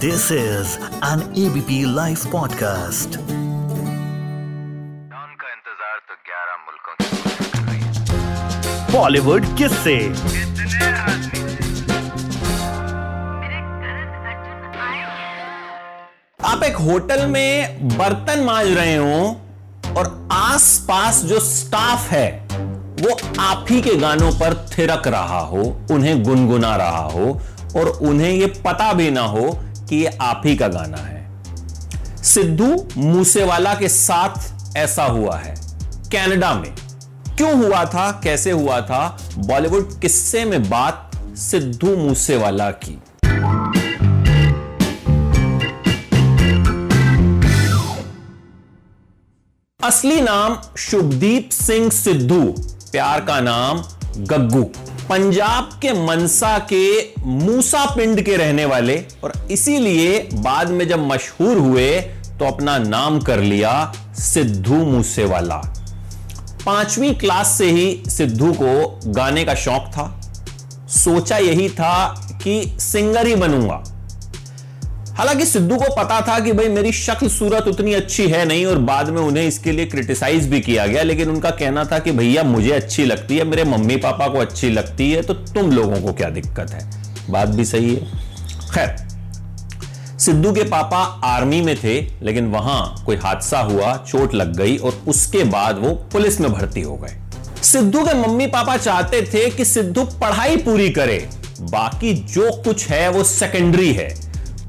This is an ABP Life podcast. उनका इंतज़ार तो 11 मुल्कों की बॉलीवुड किस से आप एक होटल में बर्तन मांज रहे हो और आसपास जो स्टाफ है वो आप ही के गानों पर थिरक रहा हो उन्हें गुनगुना रहा हो और उन्हें ये पता भी ना हो कि ये आप ही का गाना है। सिद्धू मूसेवाला के साथ ऐसा हुआ है, कनाडा में। क्यों हुआ था, कैसे हुआ था? बॉलीवुड किस्से में बात सिद्धू मूसेवाला की। असली नाम शुभदीप सिंह सिद्धू, प्यार का नाम गग्गू। पंजाब के मनसा के मूसा पिंड के रहने वाले और इसीलिए बाद में जब मशहूर हुए तो अपना नाम कर लिया सिद्धू मूसेवाला। पांचवी क्लास से ही सिद्धू को गाने का शौक था। सोचा यही था कि सिंगर ही बनूँगा। हालाँकि सिद्धू को पता था कि भाई मेरी शक्ल सूरत उतनी अच्छी है नहीं और बाद में उन्हें इसके लिए क्रिटिसाइज भी किया गया, लेकिन उनका कहना था कि भैया मुझे अच्छी लगती है, मेरे मम्मी पापा को अच्छी लगती है तो तुम लोगों को क्या दिक्कत है? बात भी सही है। खैर, सिद्धू के पापा आर्मी में थे, लेकिन वहाँ कोई हादसा हुआ, चोट लग गई और उसके बाद वो पुलिस में भर्ती हो गए। सिद्धू के मम्मी पापा चाहते थे कि सिद्धू पढ़ाई पूरी करे, बाकी जो कुछ है वो सेकेंडरी है।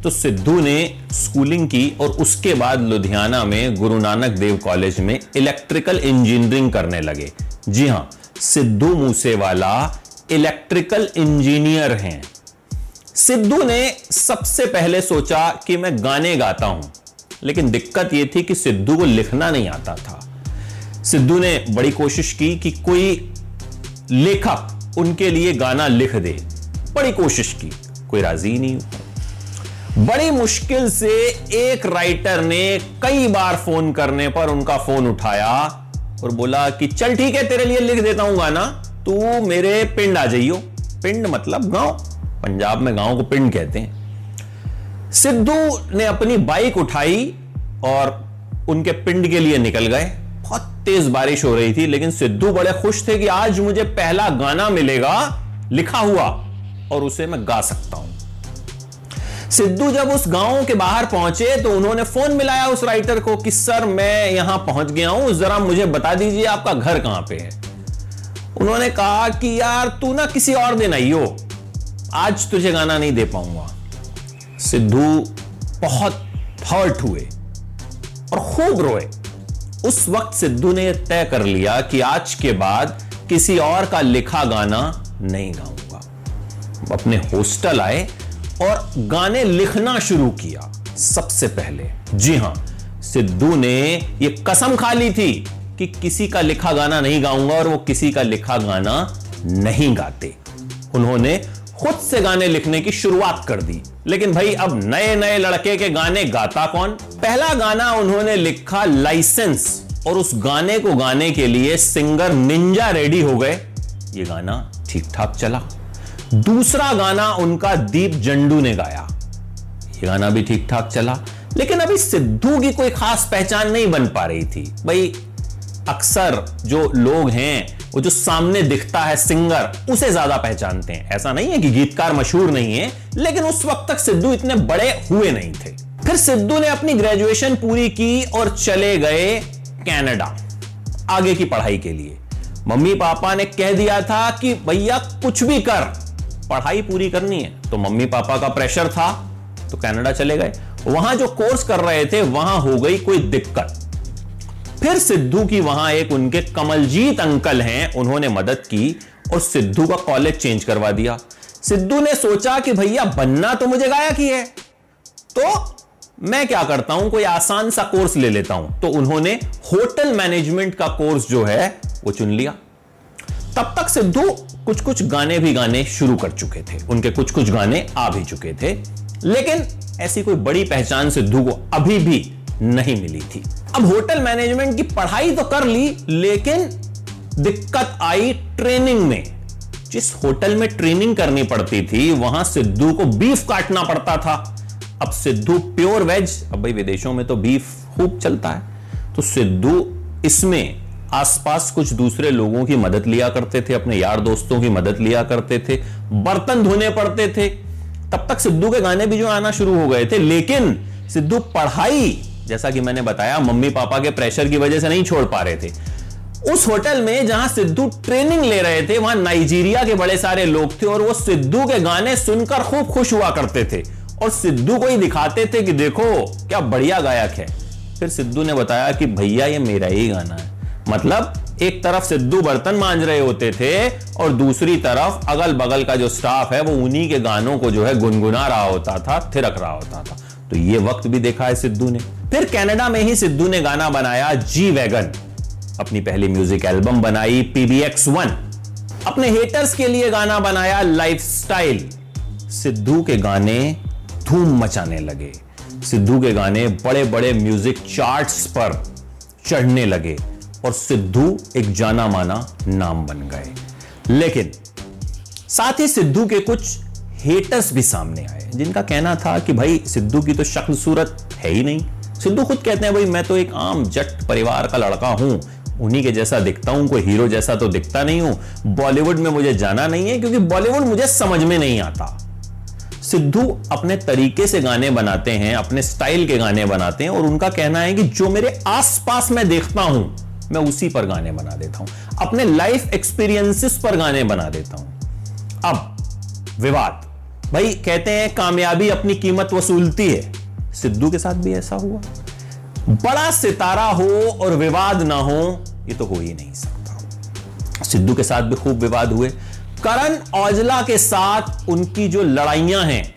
तो सिद्धू ने स्कूलिंग की और उसके बाद लुधियाना में गुरु नानक देव कॉलेज में इलेक्ट्रिकल इंजीनियरिंग करने लगे। जी हाँ, सिद्धू मूसेवाला इलेक्ट्रिकल इंजीनियर हैं। सिद्धू ने सबसे पहले सोचा कि मैं गाने गाता हूँ, लेकिन दिक्कत यह थी कि सिद्धू को लिखना नहीं आता था। सिद्धू ने बड़ी कोशिश की कि कोई लेखक उनके लिए गाना लिख दे। बड़ी कोशिश की, कोई राज़ी नहीं हुआ। बड़ी मुश्किल से एक राइटर ने कई बार फ़ोन करने पर उनका फ़ोन उठाया और बोला कि, चल ठीक है, तेरे लिए लिख देता हूँ गाना, तू मेरे पिंड आ जाइयो। पिंड मतलब गाँव। पंजाब में गाँव को पिंड कहते हैं। सिद्धू ने अपनी बाइक उठाई और उनके पिंड के लिए निकल गए। बहुत तेज बारिश हो रही थी, लेकिन सिद्धू बड़े खुश थे कि आज मुझे पहला गाना मिलेगा, लिखा हुआ, और उसे मैं गा सकता हूँ। सिद्धू जब उस गाँव के बाहर पहुँचे तो उन्होंने फ़ोन मिलाया उस राइटर को कि, सर, मैं यहाँ पहुँच गया हूँ, जरा मुझे बता दीजिए आपका घर कहाँ पे है? उन्होंने कहा कि, यार, तू ना किसी और दिन आइयो आज तुझे गाना नहीं दे पाऊँगा। सिद्धू बहुत हर्ट हुए और खूब रोए। उस वक्त सिद्धू ने तय कर लिया कि आज के बाद किसी और का लिखा गाना नहीं गाऊँगा। अपने हॉस्टल आए और गाने लिखना शुरू किया सबसे पहले। जी हाँ, सिद्धू ने यह कसम खा ली थी कि किसी का लिखा गाना नहीं गाऊँगा और वो किसी का लिखा गाना नहीं गाते। उन्होंने खुद से गाने लिखने की शुरुआत कर दी। लेकिन भाई, अब नए नए लड़के के गाने गाता कौन? पहला गाना उन्होंने लिखा लाइसेंस और उस गाने को गाने के लिए सिंगर निंजा रेडी हो गए। ये गाना ठीक ठाक चला। दूसरा गाना उनका दीप जंडू ने गाया। ये गाना भी ठीक ठाक चला, लेकिन अभी सिद्धू की कोई खास पहचान नहीं बन पा रही थी। भाई, अक्सर जो लोग हैं, वो जो सामने दिखता है सिंगर, उसे ज़्यादा पहचानते हैं। ऐसा नहीं है कि गीतकार मशहूर नहीं है, लेकिन उस वक्त तक सिद्धू इतने बड़े हुए नहीं थे। फिर सिद्धू ने अपनी ग्रेजुएशन पूरी की और चले गए कनाडा, आगे की पढ़ाई के लिए। मम्मी पापा ने कह दिया था कि, भैया, कुछ भी कर। पढ़ाई पूरी करनी है। तो मम्मी पापा का प्रेशर था तो कनाडा चले गए। वहाँ जो कोर्स कर रहे थे, वहाँ हो गई कोई दिक्कत। फिर सिद्धू की वहाँ एक उनके कमलजीत अंकल हैं, उन्होंने मदद की और सिद्धू का कॉलेज चेंज करवा दिया। सिद्धू ने सोचा कि भैया, बनना तो मुझे गायक ही है। तो मैं क्या करता हूँ, कोई आसान सा कोर्स ले लेता हूँ। तो उन्होंने होटल मैनेजमेंट का कोर्स जो है, वो चुन लिया। तब तक सिद्धू कुछ कुछ गाने भी गाने शुरू कर चुके थे। उनके कुछ कुछ गाने आ भी चुके थे। लेकिन ऐसी कोई बड़ी पहचान सिद्धू को अभी भी नहीं मिली थी। अब होटल मैनेजमेंट की पढ़ाई तो कर ली, लेकिन दिक्कत आई ट्रेनिंग में। जिस होटल में ट्रेनिंग करनी पड़ती थी, वहाँ सिद्धू को बीफ काटना पड़ता था। अब सिद्धू प्योर वेज, अब भाई विदेशों में तो बीफ खूब चलता है। तो सिद्धू इसमें आसपास कुछ दूसरे लोगों की मदद लिया करते थे, अपने यार दोस्तों की मदद लिया करते थे, बर्तन धोने पड़ते थे। तब तक सिद्धू के गाने भी जो आना शुरू हो गए थे, लेकिन सिद्धू पढ़ाई, जैसा कि मैंने बताया, मम्मी पापा के प्रेशर की वजह से नहीं छोड़ पा रहे थे। उस होटल में जहाँ सिद्धू ट्रेनिंग ले रहे थे, वहाँ नाइजीरिया के बड़े सारे लोग थे और वो सिद्धू के गाने सुनकर खूब खुश हुआ करते थे। और सिद्धू को ही दिखाते थे कि देखो, क्या बढ़िया गायक है। फिर सिद्धू ने बताया कि भैया, ये मेरा ही गाना है। मतलब एक तरफ़ सिद्धू बर्तन मांझ रहे होते थे और दूसरी तरफ़ अगल बगल का जो स्टाफ है, वो उन्हीं के गानों को जो है गुनगुना रहा होता था, थिरक रहा होता था। तो ये वक्त भी देखा है सिद्धू ने। फिर कनाडा में ही सिद्धू ने गाना बनाया जी वैगन अपनी पहली म्यूज़िक एल्बम बनाई पीबीएक्स वन अपने हेटर्स के लिए गाना बनाया लाइफस्टाइल सिद्धू के गाने धूम मचाने लगे। सिद्धू के गाने बड़े बड़े म्यूज़िक चार्ट्स पर चढ़ने लगे। और सिद्धू एक जाना माना नाम बन गए। लेकिन साथ ही सिद्धू के कुछ हेटर्स भी सामने आए, जिनका कहना था कि भाई सिद्धू की तो शक्ल सूरत है ही नहीं। सिद्धू खुद कहते हैं, भाई मैं तो एक आम जट परिवार का लड़का हूँ। उन्हीं के जैसा दिखता हूँ, कोई हीरो जैसा तो दिखता नहीं हूँ। बॉलीवुड में मुझे जाना नहीं है, क्योंकि बॉलीवुड मुझे समझ में नहीं आता। सिद्धू अपने तरीके से गाने बनाते हैं, अपने स्टाइल के गाने बनाते हैं, और उनका कहना है कि जो मेरे आसपास मैं देखता हूँ मैं उसी पर गाने बना देता हूँ। अपने लाइफ एक्सपीरियंसेस पर गाने बना देता हूँ। अब, विवाद। भाई, कहते हैं कामयाबी अपनी कीमत वसूलती है। सिद्धू के साथ भी ऐसा हुआ। बड़ा सितारा हो और विवाद ना हो, ये तो हो ही नहीं सकता। सिद्धू के साथ भी खूब विवाद हुए। करण औजला के साथ उनकी जो लड़ाइयाँ हैं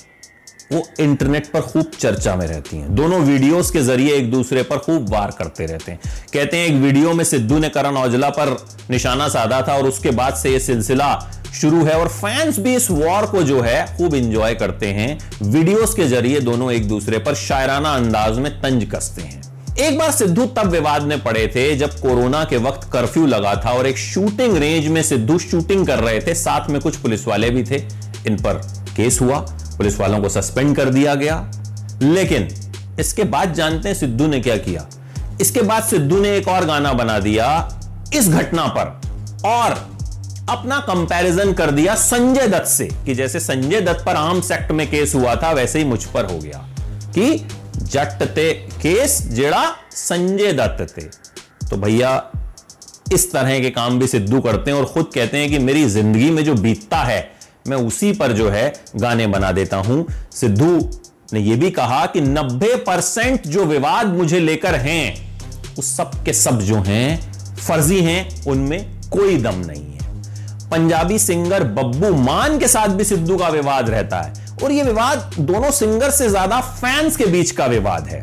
वो इंटरनेट पर खूब चर्चा में रहती हैं। दोनों वीडियोस के ज़रिए एक दूसरे पर खूब वार करते रहते हैं। कहते हैं, एक वीडियो में सिद्धू ने करण औजला पर निशाना साधा था और उसके बाद से ये सिलसिला शुरू है और फैंस भी इस वॉर को जो है खूब इंजॉय करते हैं। वीडियोस के ज़रिए दोनों एक दूसरे पर शायराना अंदाज में तंज कसते हैं। एक बार सिद्धू तब विवाद में पड़े थे जब कोरोना के वक्त कर्फ्यू लगा था और एक शूटिंग रेंज में सिद्धू शूटिंग कर रहे थे। साथ में कुछ पुलिस वाले भी थे। इन पर केस हुआ। पुलिस वालों को सस्पेंड कर दिया गया। लेकिन इसके बाद जानते हैं सिद्धू ने क्या किया। इसके बाद सिद्धू ने एक और गाना बना दिया, इस घटना पर, और अपना कंपैरिजन कर दिया संजय दत्त से, कि जैसे संजय दत्त पर आर्म्स एक्ट में केस हुआ था, वैसे ही मुझ पर हो गया। कि जट ते केस, जेड़ा संजय दत्त थे तो भैया, इस तरह के काम भी सिद्धू करते हैं और खुद कहते हैं कि मेरी ज़िंदगी में जो बीतता है मैं उसी पर जो है गाने बना देता हूँ। सिद्धू ने यह भी कहा कि 90 परसेंट जो विवाद मुझे लेकर हैं उस सब के सब जो हैं, फर्जी हैं, उनमें कोई दम नहीं है। पंजाबी सिंगर बब्बू मान के साथ भी सिद्धू का विवाद रहता है और यह विवाद दोनों सिंगर से ज़्यादा फैंस के बीच का विवाद है।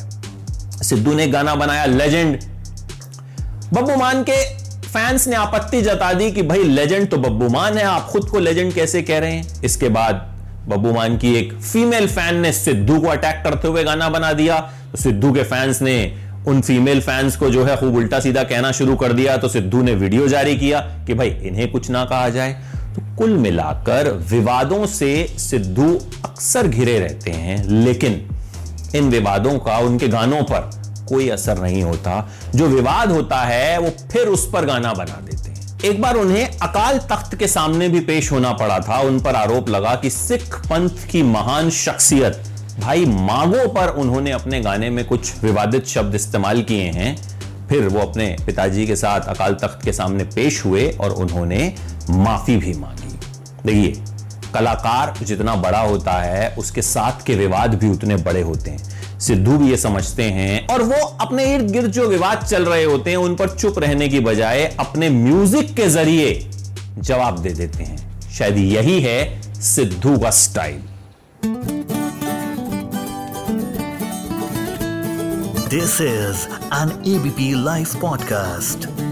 सिद्धू ने गाना बनाया लेजेंड बब्बू मान के फैंस ने आपत्ति जता दी कि भाई लेजेंड तो बब्बू मान है, आप खुद को लेजेंड कैसे कह रहे हैं? इसके बाद बब्बू मान की एक फीमेल फ़ैन ने सिद्धू को अटैक करते हुए गाना बना दिया। तो सिद्धू के फैंस ने उन फीमेल फैंस को जो है खूब उल्टा सीधा कहना शुरू कर दिया। तो सिद्धू ने वीडियो जारी किया कि भाई, इन्हें कुछ ना कहा जाए। तो कुल मिलाकर विवादों से सिद्धू अक्सर घिरे रहते हैं, लेकिन इन विवादों का, उनके गानों पर कोई असर नहीं होता। जो विवाद होता है, वो फिर उस पर गाना बना देते हैं। एक बार उन्हें अकाल तख्त के सामने भी पेश होना पड़ा था। उन पर आरोप लगा कि सिख पंथ की महान शख्सियत, भाई मांगो पर उन्होंने अपने गाने में कुछ विवादित शब्द इस्तेमाल किए हैं। फिर वो अपने पिताजी के साथ अकाल तख्त के सामने पेश हुए और उन्होंने माफ़ी भी मांगी। देखिए, कलाकार जितना बड़ा होता है, उसके साथ के विवाद भी उतने बड़े होते हैं। सिद्धू भी ये समझते हैं और वो अपने इर्द गिर्द जो विवाद चल रहे होते हैं, उन पर चुप रहने की बजाय अपने म्यूज़िक के ज़रिए जवाब दे देते हैं शायद यही है सिद्धू का style this is an ABP live podcast.